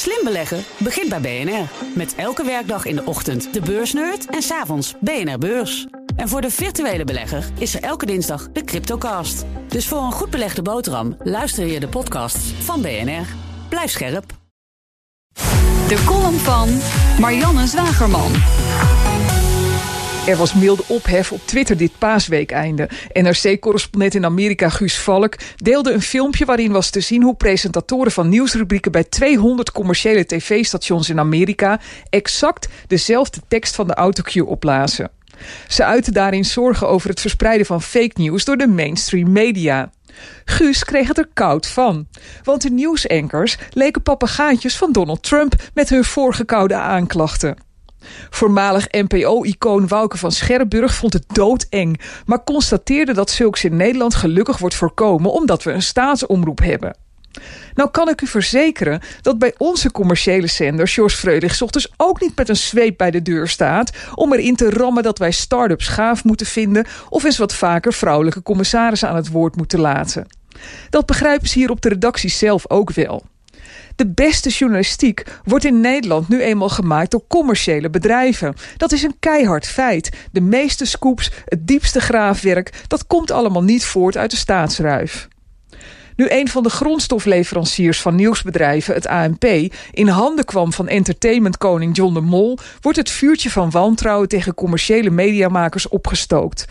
Slim beleggen begint bij BNR. Met elke werkdag in de ochtend de beursnerd en s'avonds BNR Beurs. En voor de virtuele belegger is er elke dinsdag de Cryptocast. Dus voor een goed belegde boterham luister je de podcasts van BNR. Blijf scherp. De column van Marianne Zwagerman. Er was milde ophef op Twitter dit paasweekeinde. NRC-correspondent in Amerika Guus Valk deelde een filmpje waarin was te zien hoe presentatoren van nieuwsrubrieken bij 200 commerciële tv-stations in Amerika exact dezelfde tekst van de autocue oplazen. Ze uiten daarin zorgen over het verspreiden van fake news door de mainstream media. Guus kreeg het er koud van. Want de nieuwsankers leken papegaaitjes van Donald Trump met hun voorgekoude aanklachten. Voormalig NPO-icoon Wouke van Scherrenburg vond het doodeng, maar constateerde dat zulks in Nederland gelukkig wordt voorkomen omdat we een staatsomroep hebben. Nou kan ik u verzekeren dat bij onze commerciële zender George Freulich ochtends ook niet met een zweep bij de deur staat om erin te rammen dat wij start-ups gaaf moeten vinden of eens wat vaker vrouwelijke commissarissen aan het woord moeten laten. Dat begrijpen ze hier op de redactie zelf ook wel. De beste journalistiek wordt in Nederland nu eenmaal gemaakt door commerciële bedrijven. Dat is een keihard feit. De meeste scoops, het diepste graafwerk, dat komt allemaal niet voort uit de staatsruif. Nu een van de grondstofleveranciers van nieuwsbedrijven, het ANP, in handen kwam van entertainmentkoning John de Mol, wordt het vuurtje van wantrouwen tegen commerciële mediamakers opgestookt.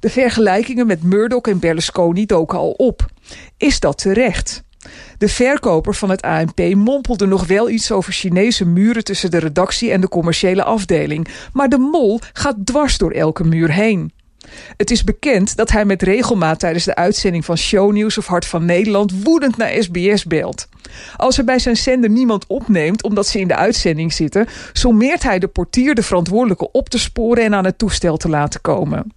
De vergelijkingen met Murdoch en Berlusconi doken al op. Is dat terecht? De verkoper van het ANP mompelde nog wel iets over Chinese muren tussen de redactie en de commerciële afdeling. Maar de mol gaat dwars door elke muur heen. Het is bekend dat hij met regelmaat tijdens de uitzending van Shownieuws of Hart van Nederland woedend naar SBS belt. Als er bij zijn zender niemand opneemt omdat ze in de uitzending zitten, sommeert hij de portier de verantwoordelijke op te sporen en aan het toestel te laten komen.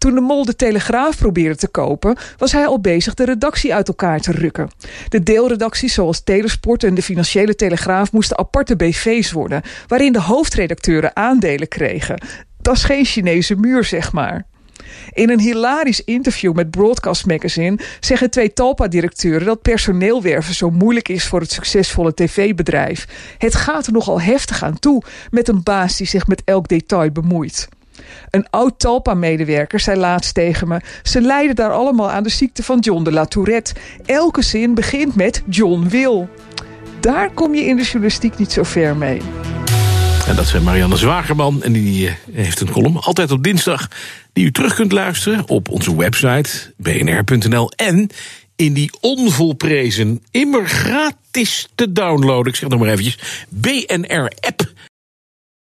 Toen de mol de Telegraaf probeerde te kopen, was hij al bezig de redactie uit elkaar te rukken. De deelredacties zoals Telesport en de Financiële Telegraaf moesten aparte BV's worden, waarin de hoofdredacteuren aandelen kregen. Dat is geen Chinese muur, zeg maar. In een hilarisch interview met Broadcast Magazine zeggen twee Talpa-directeuren dat personeel werven zo moeilijk is voor het succesvolle tv-bedrijf. Het gaat er nogal heftig aan toe met een baas die zich met elk detail bemoeit. Een oud Talpa-medewerker zei laatst tegen me... ze lijden daar allemaal aan de ziekte van John de la Tourette. Elke zin begint met John wil. Daar kom je in de journalistiek niet zo ver mee. En dat zijn Marianne Zwagerman. En die eh, heeft een column, altijd op dinsdag... die u terug kunt luisteren op onze website bnr.nl. En in die onvolprezen, immer gratis te downloaden... ik zeg nog maar eventjes, BNR-app...